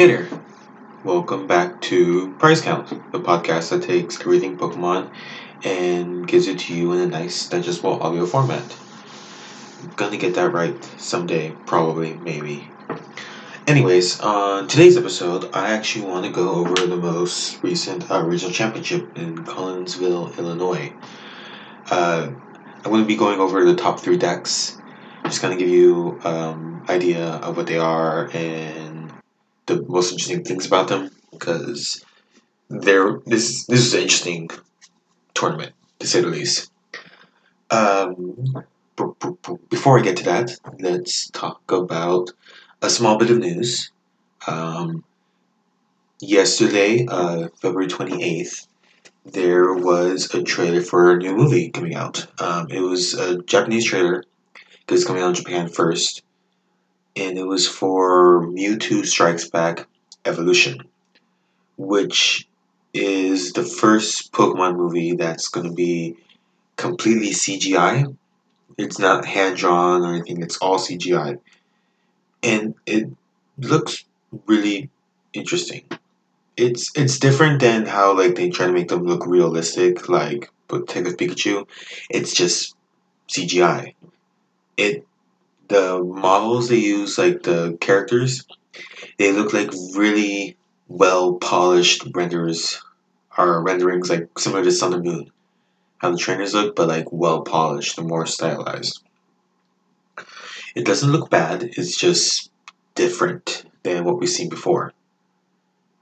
Hey there. Welcome back to Prize Count, the podcast that takes everything Pokemon and gives it to you in a nice, digestible audio format. I'm gonna get that right someday, probably, maybe. Anyways, on today's episode, I actually want to go over the most recent uh, regional championship in Collinsville, Illinois. Uh, I'm to be going over the top three decks, just to give you um, idea of what they are and the most interesting things about them because they're this this is an interesting tournament to say the least. Um, before I get to that, let's talk about a small bit of news. Um, yesterday, uh, February 28th, there was a trailer for a new movie coming out. Um, it was a Japanese trailer because it's coming out in Japan first, and it was for Mewtwo Strikes Back Evolution, which is the first Pokemon movie that's going to be completely CGI. It's not hand drawn or anything, it's all CGI. And it looks really interesting. It's it's different than how like they try to make them look realistic, like Detective Pikachu. It's just CGI. It the models they use, like the characters, they look like really well polished renders or renderings, like similar to Sun and Moon. How the trainers look, but like well polished and more stylized. It doesn't look bad, it's just different than what we've seen before.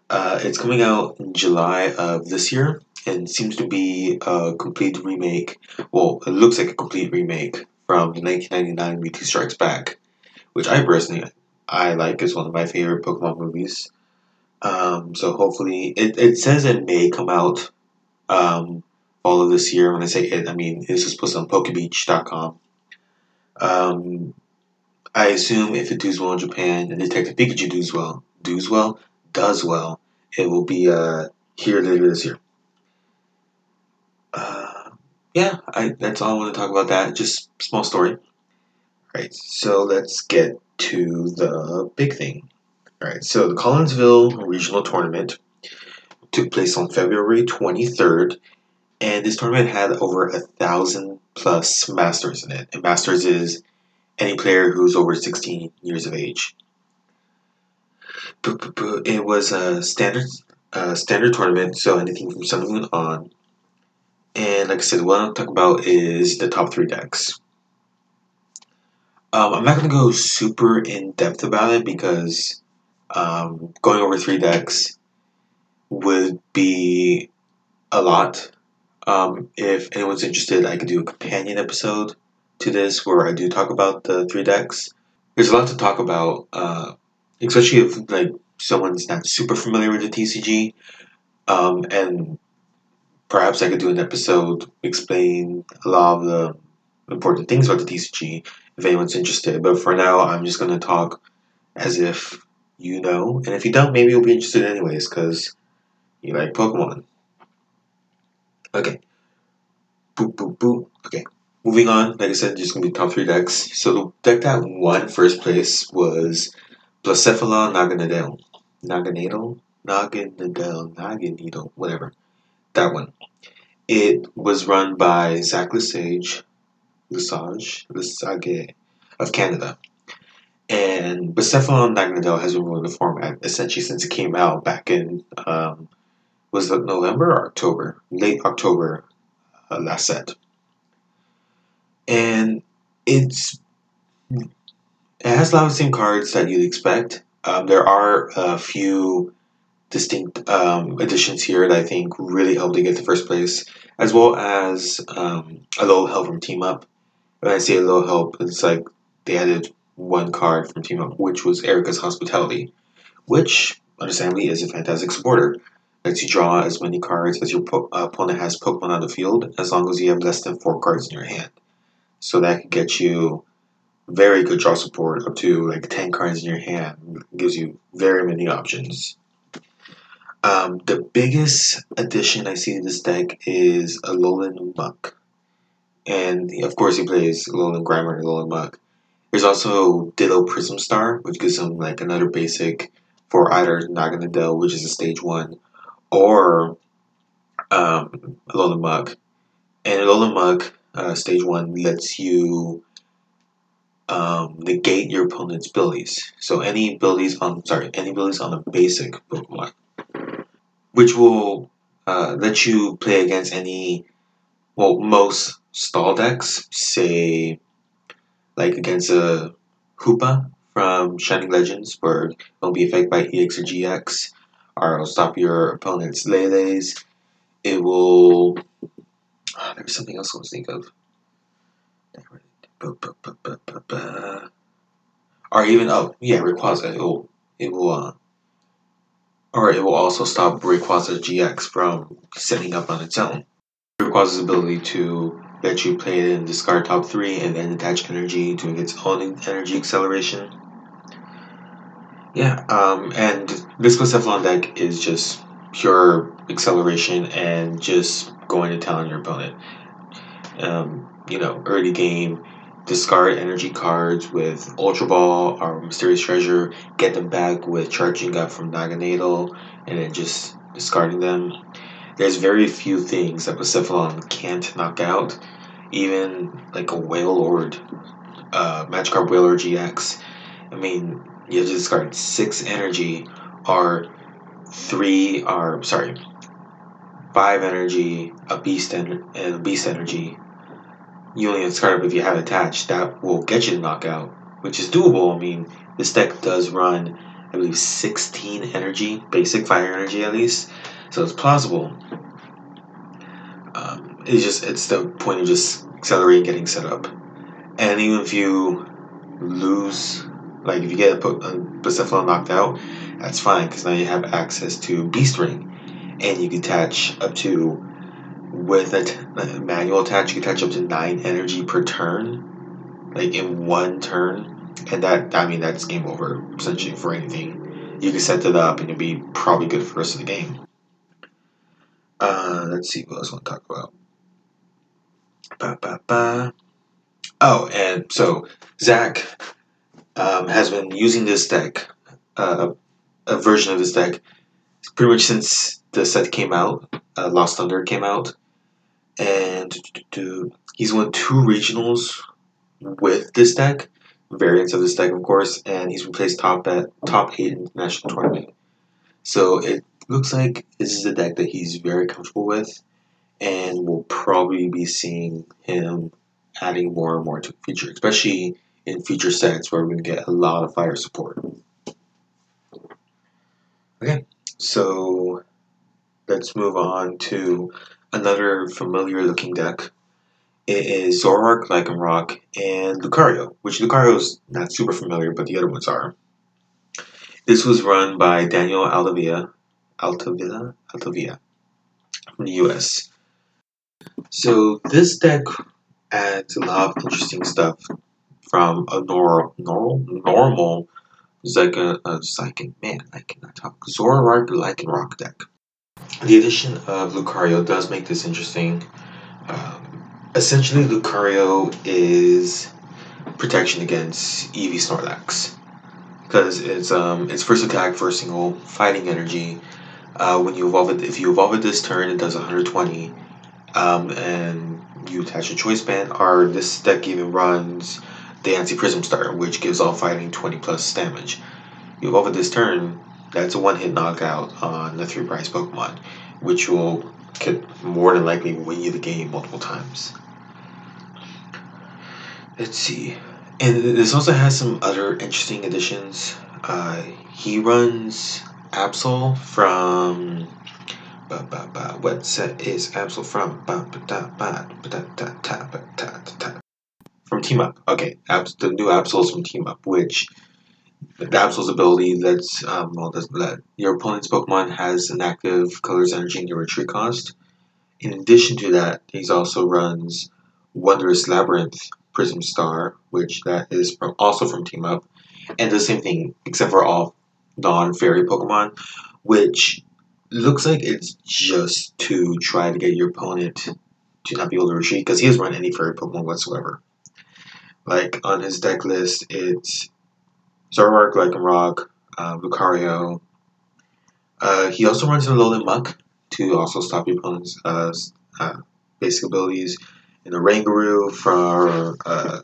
Uh, it's coming out in July of this year and seems to be a complete remake. Well, it looks like a complete remake from the 1999 Mewtwo Strikes Back, which I personally I like is one of my favorite Pokemon movies. Um, so hopefully, it, it says it may come out um, all of this year. When I say it, I mean this is posted on Pokebeach.com. Um, I assume if it does well in Japan and Detective Pikachu does well, does well, does well, it will be uh, here later this year. Yeah, I, that's all I want to talk about. That just small story. All right, so let's get to the big thing. All right, so the Collinsville Regional Tournament took place on February 23rd, and this tournament had over a thousand plus masters in it. And masters is any player who's over 16 years of age. It was a standard uh, standard tournament, so anything from Sun Moon on. And like I said, what I'm talking about is the top three decks. Um, I'm not going to go super in depth about it because um, going over three decks would be a lot. Um, if anyone's interested, I could do a companion episode to this where I do talk about the three decks. There's a lot to talk about, uh, especially if like someone's not super familiar with the TCG, um, and perhaps I could do an episode explain a lot of the important things about the TCG if anyone's interested. But for now, I'm just going to talk as if you know. And if you don't, maybe you'll be interested anyways because you like Pokemon. Okay. Boop, boop, boop. Okay. Moving on, like I said, just to be top three decks. So the deck that won first place was Blacephalon Naganadel. Naganadel? Naganadel. Naganadel. Whatever that one. It was run by Zach Lesage, Lesage, Lesage of Canada. And Blacephalon Naganadel has been running the format essentially since it came out back in, um, was it November or October? Late October uh, last set. And it's it has a lot of the same cards that you'd expect. Um, there are a few distinct um, additions here that I think really helped to get to first place, as well as um, a little help from Team Up. When I say a little help, it's like they added one card from Team Up, which was Erica's Hospitality, which, understandably, is a fantastic supporter. Lets you draw as many cards as your po- opponent has Pokemon on the field, as long as you have less than four cards in your hand. So that could get you very good draw support, up to like 10 cards in your hand. Gives you very many options. Um, the biggest addition I see to this deck is a Alolan Muk. And of course, he plays Alolan Grimer and Alolan Muk. There's also Ditto Prism Star, which gives him like another basic for either Naganadel, which is a stage one, or um, Alolan Muk. And Alolan Muk, uh, stage one, lets you um, negate your opponent's abilities. So any abilities on sorry, any abilities on a basic Pokemon, which will uh, let you play against any well most stall decks, say like against a Hoopa from Shining Legends, where it will be affected by EX or GX, or it'll stop your opponent's Lele's. It will. Oh, there was something else I was thinking of. Or even oh yeah, Rayquaza. It will it will uh, or it will also stop Rayquaza GX from setting up on its own. Rayquaza's ability to let you play it in discard top three and then attach energy doing its own energy acceleration. Yeah, um, and this Blacephalon deck is just pure acceleration and just going to town on your opponent. Um, you know, early game, discard energy cards with Ultra Ball or Mysterious Treasure, get them back with Charging Up from Naganadel, and then just discarding them. There's very few things that Blacephalon can't knock out, even like a Wailord, uh, Magikarp Wailord GX. I mean, you have to discard six energy or three, or sorry, five energy, a beast en- and a beast energy, you only discard if you have attached. That will get you to knockout, which is doable. I mean, this deck does run, I believe, 16 energy, basic fire energy at least, so it's plausible. Um, it's just it's the point of just accelerating, getting set up, and even if you lose, like if you get a, a Blacephalon knocked out, that's fine because now you have access to Beast Ring, and you can attach up to with a, manual attach, you can attach up to nine energy per turn, like in one turn, and that I mean that's game over essentially for anything. You can set that up and it'll be probably good for the rest of the game. Uh, let's see what else I want to talk about. Ba, ba, ba. Oh, and so Zach um, has been using this deck, uh, a version of this deck, pretty much since the set came out. Uh, Lost Thunder came out, and he's won two regionals with this deck, variants of this deck, of course, and he's been placed top at top eight in the national tournament. So it looks like this is a deck that he's very comfortable with, and we'll probably be seeing him adding more and more to future, especially in future sets where we're going to get a lot of fire support. Okay, so let's move on to another familiar looking deck. It is Zoroark, Lycanroc, and Lucario, which Lucario is not super familiar, but the other ones are. This was run by Daniel Altavilla, Altavilla, Altavilla from the US. So this deck adds a lot of interesting stuff from a normal, normal, normal Zyka, uh, Zyka, man, I cannot talk, Zoroark Lycanroc deck. The addition of Lucario does make this interesting. Um, essentially, Lucario is protection against Eevee Snorlax because it's um its first attack a single fighting energy. Uh, when you evolve it, if you evolve it this turn, it does 120, um, and you attach a choice band. Or this deck even runs the Anti Prism Star, which gives all fighting 20 plus damage. You evolve it this turn, that's a one hit knockout on the three prize Pokemon, which will could more than likely win you the game multiple times. Let's see. And this also has some other interesting additions. Uh, he runs Absol from. Ba, ba, ba. What set is Absol from? Ba, ba, da, ba, ba, da, da. From Team Up. Okay, Abs- the new Absol is from Team Up, which the Absol's ability lets um, well, does let your opponent's Pokemon has an active color's energy and your retreat cost. In addition to that, he also runs Wondrous Labyrinth Prism Star, which that is from, also from Team Up, and the same thing except for all non-fairy Pokemon, which looks like it's just to try to get your opponent to not be able to retreat because he hasn't run any fairy Pokemon whatsoever. Like on his deck list, it's Zoroark, Lycanroc, uh, Lucario. Uh, he also runs a Alolan Muk to also stop your opponent's uh, uh, basic abilities. And a Oranguru for uh,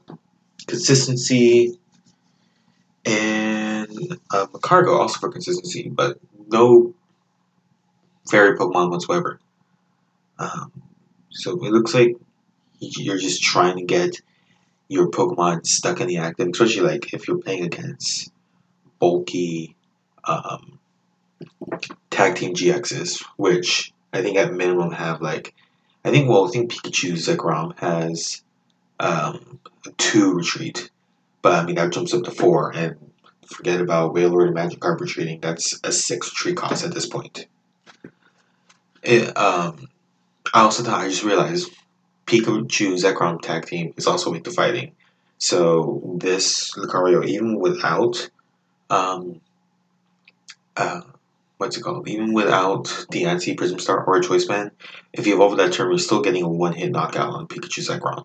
consistency. And uh, Magcargo also for consistency, but no fairy Pokemon whatsoever. Um, so it looks like you're just trying to get your Pokemon stuck in the active, especially like if you're playing against bulky um, tag team GXs, which I think at minimum have like, I think well, I think Pikachu Zekrom has um, two retreat, but I mean that jumps up to four, and forget about Wailord and Magikarp retreating. That's a six retreat cost at this point. It, um, I also thought I just realized Pikachu Zekrom tag team is also weak to fighting. So this Lucario, even without um, uh, what's it called? Even without the anti Prism Star or Choice Band, if you evolve that term, you're still getting a one hit knockout on Pikachu Zekrom.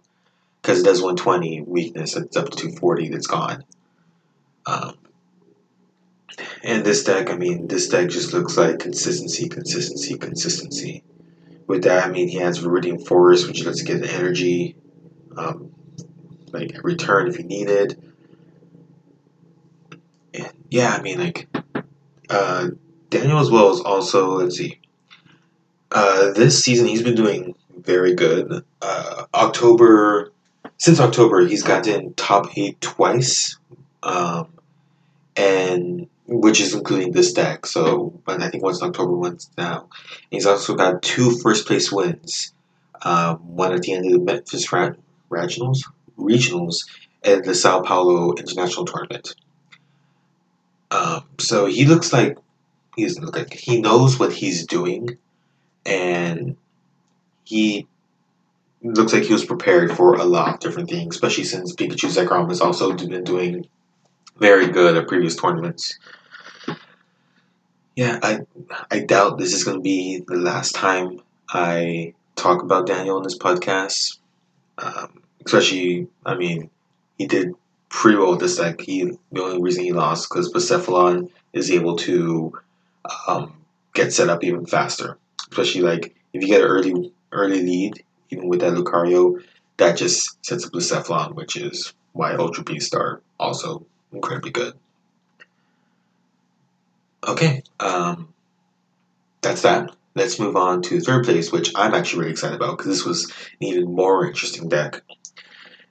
Because it does 120 weakness, and it's up to 240 that's gone. Um, and this deck, I mean, this deck just looks like consistency, consistency, consistency. With that, I mean, he has Viridian Forest, which lets you get an energy, um, like return if you need it. And yeah, I mean, like, uh, Daniel as well is also, let's see, uh, this season he's been doing very good. Uh, October, since October, he's gotten top eight twice, um, and which is including this deck. So, but I think once October one's now. He's also got two first place wins. Um, one at the end of the Memphis Ra- Regionals, regionals, and the Sao Paulo International Tournament. Um, so he looks like he's like he knows what he's doing, and he looks like he was prepared for a lot of different things, especially since Pikachu Zekrom has also been doing very good at previous tournaments. Yeah, I I doubt this is going to be the last time I talk about Daniel in this podcast. Um, especially, I mean, he did pretty well with this deck. He the only reason he lost because Blacephalon is able to um, get set up even faster. Especially like if you get an early early lead, even with that Lucario, that just sets up Blacephalon, which is why Ultra Beasts are also incredibly good. Okay, um, that's that. Let's move on to third place, which I'm actually really excited about because this was an even more interesting deck.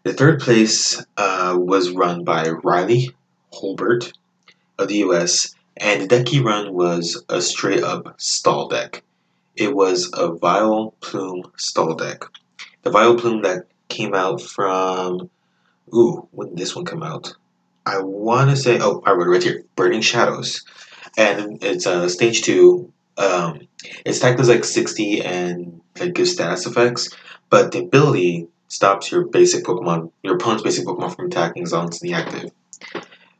The third place uh, was run by Riley Holbert of the US, and the deck he run was a straight up stall deck. It was a Vileplume stall deck. The Vileplume that came out from. Ooh, when did this one come out? I want to say. Oh, I wrote it right here Burning Shadows and it's uh, stage two. Um, its is like sixty and like gives status effects, but the ability stops your basic Pokemon, your opponent's basic Pokemon from attacking as long as it's in the active.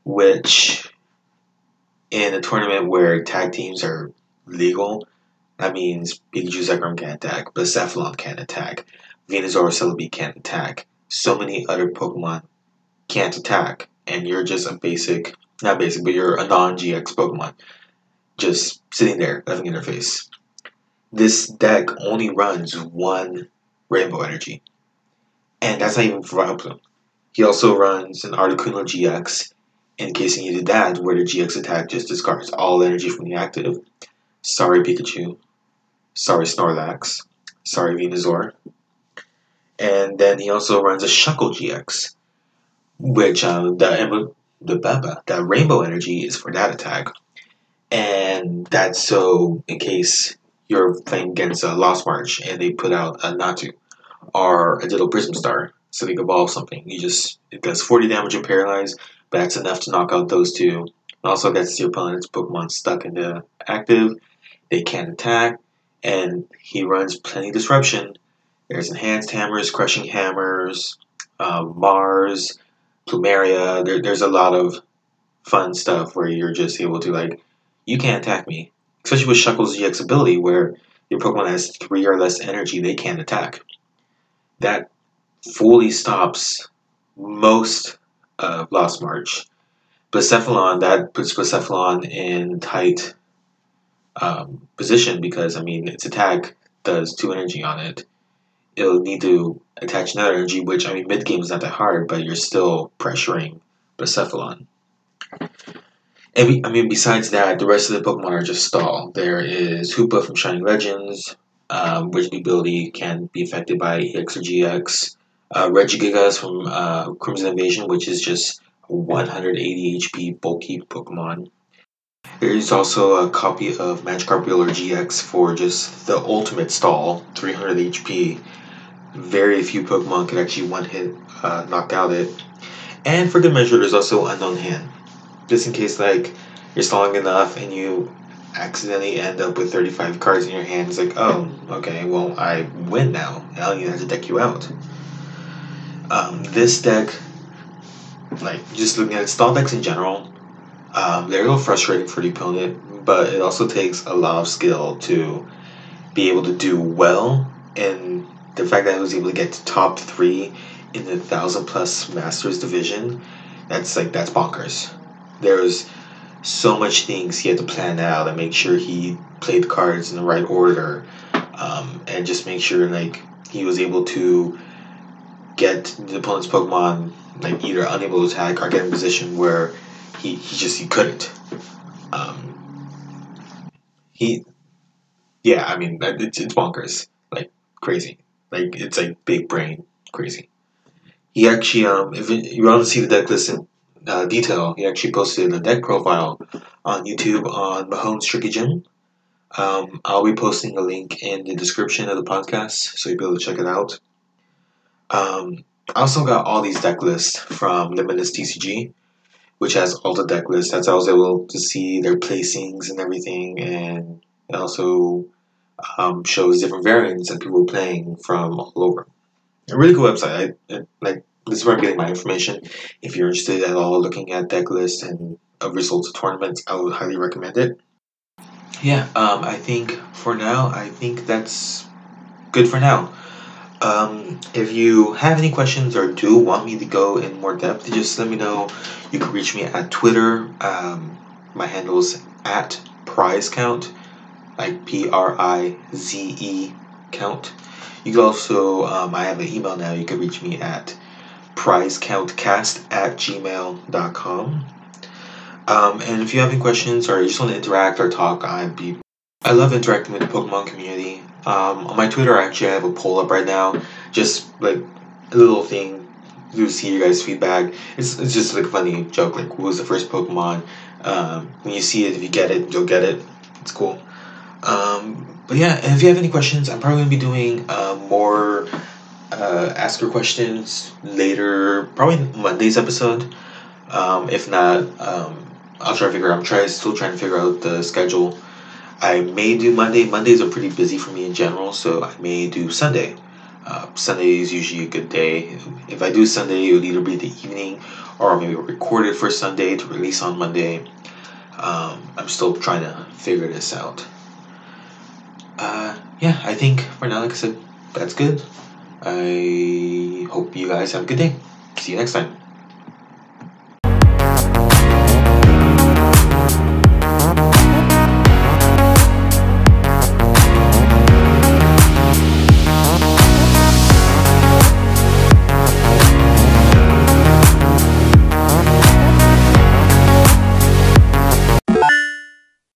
Which, in a tournament where tag teams are legal, that means Pikachu Zekrom can't attack, but Blacephalon can't attack, Venusaur Celebi can't attack. So many other Pokemon can't attack, and you're just a basic not basic, but you're a non-GX Pokemon, just sitting there laughing in face. This deck only runs one Rainbow Energy, and that's not even for Vileplume. He also runs an Articuno GX, in case he needed that, where the GX attack just discards all energy from the active. Sorry, Pikachu. Sorry, Snorlax. Sorry, Venusaur. And then he also runs a Shuckle GX, which um, the the Beba, that rainbow energy is for that attack. And that's so in case you're playing against a Lost March and they put out a Natu or a little Prism Star, so they evolve something. You just it does 40 damage and paralyze, but that's enough to knock out those two. Also gets your opponent's Pokemon stuck in the active. They can't attack, and he runs plenty disruption. There's enhanced hammers, crushing hammers, uh, Mars, Plumeria. There, there's a lot of fun stuff where you're just able to like, you can't attack me. Especially with Shuckle's GX ability, where your Pokemon has three or less energy, they can't attack. That fully stops most of Lost March. Blacephalon, that puts Blacephalon in tight um, position because, I mean, its attack does 2 energy on it. It'll need to attach another energy, which, I mean, mid game is not that hard, but you're still pressuring Blacephalon. And I mean, besides that, the rest of the Pokemon are just stall. There is Hoopa from Shining Legends, um, which ability can be affected by EX or GX. Uh, Regigigas from uh, Crimson Invasion, which is just 180 HP bulky Pokemon. There is also a copy of Magikarp Wailord GX for just the ultimate stall, 300 HP. Very few Pokemon could actually one hit uh, knock out it. And for good measure, there's also Unown HAND. Just in case like you're stalling enough and you accidentally end up with 35 cards in your hand, it's like, oh, okay, well, I win now. Now you have to deck you out. Um, this deck, like, just looking at stall decks in general, um, they're a little frustrating for the opponent, but it also takes a lot of skill to be able to do well. And the fact that I was able to get to top three in the thousand plus Masters division, that's like that's bonkers. There's so much things he had to plan out and make sure he played the cards in the right order, um, and just make sure like he was able to get the opponent's Pokemon like either unable to attack or get in a position where he, he just he couldn't. Um, he, yeah, I mean it's it's bonkers, like crazy, like it's like big brain crazy. He actually, um, if you want to see the deck list in uh, detail, he actually posted a deck profile on YouTube on Mahone's Tricky Gym. Um, I'll be posting a link in the description of the podcast, so you'll be able to check it out. Um, I also got all these deck lists from Limitless TCG, which has all the deck lists. That's how I was able to see their placings and everything, and also um, shows different variants that people were playing from all over. A really cool website. I, I, like this is where I'm getting my information. If you're interested at all looking at deck lists and uh, results of tournaments, I would highly recommend it. Yeah, um, I think for now, I think that's good for now. Um, if you have any questions or do want me to go in more depth, just let me know. You can reach me at Twitter. Um, my handle is at prize count, like P R I Z E count. You can also, um, I have an email now. You can reach me at prizecountcast at gmail.com. Um, and if you have any questions or you just want to interact or talk, I'd be. I love interacting with the Pokemon community. Um, on my Twitter, actually, I have a poll up right now, just like a little thing to see your guys' feedback. It's, it's just like a funny joke, like who was the first Pokemon? Um, when you see it, if you get it, you'll get it. It's cool. Um, but yeah, if you have any questions, I'm probably gonna be doing uh, more uh, ask your questions later, probably Monday's episode. Um, if not, um, I'll try to figure. I'm trying still trying to figure out the schedule. I may do Monday. Mondays are pretty busy for me in general, so I may do Sunday. Uh, Sunday is usually a good day. If I do Sunday, it would either be the evening or maybe record it for Sunday to release on Monday. Um, I'm still trying to figure this out. Yeah, I think for now, like I said, that's good. I hope you guys have a good day. See you next time.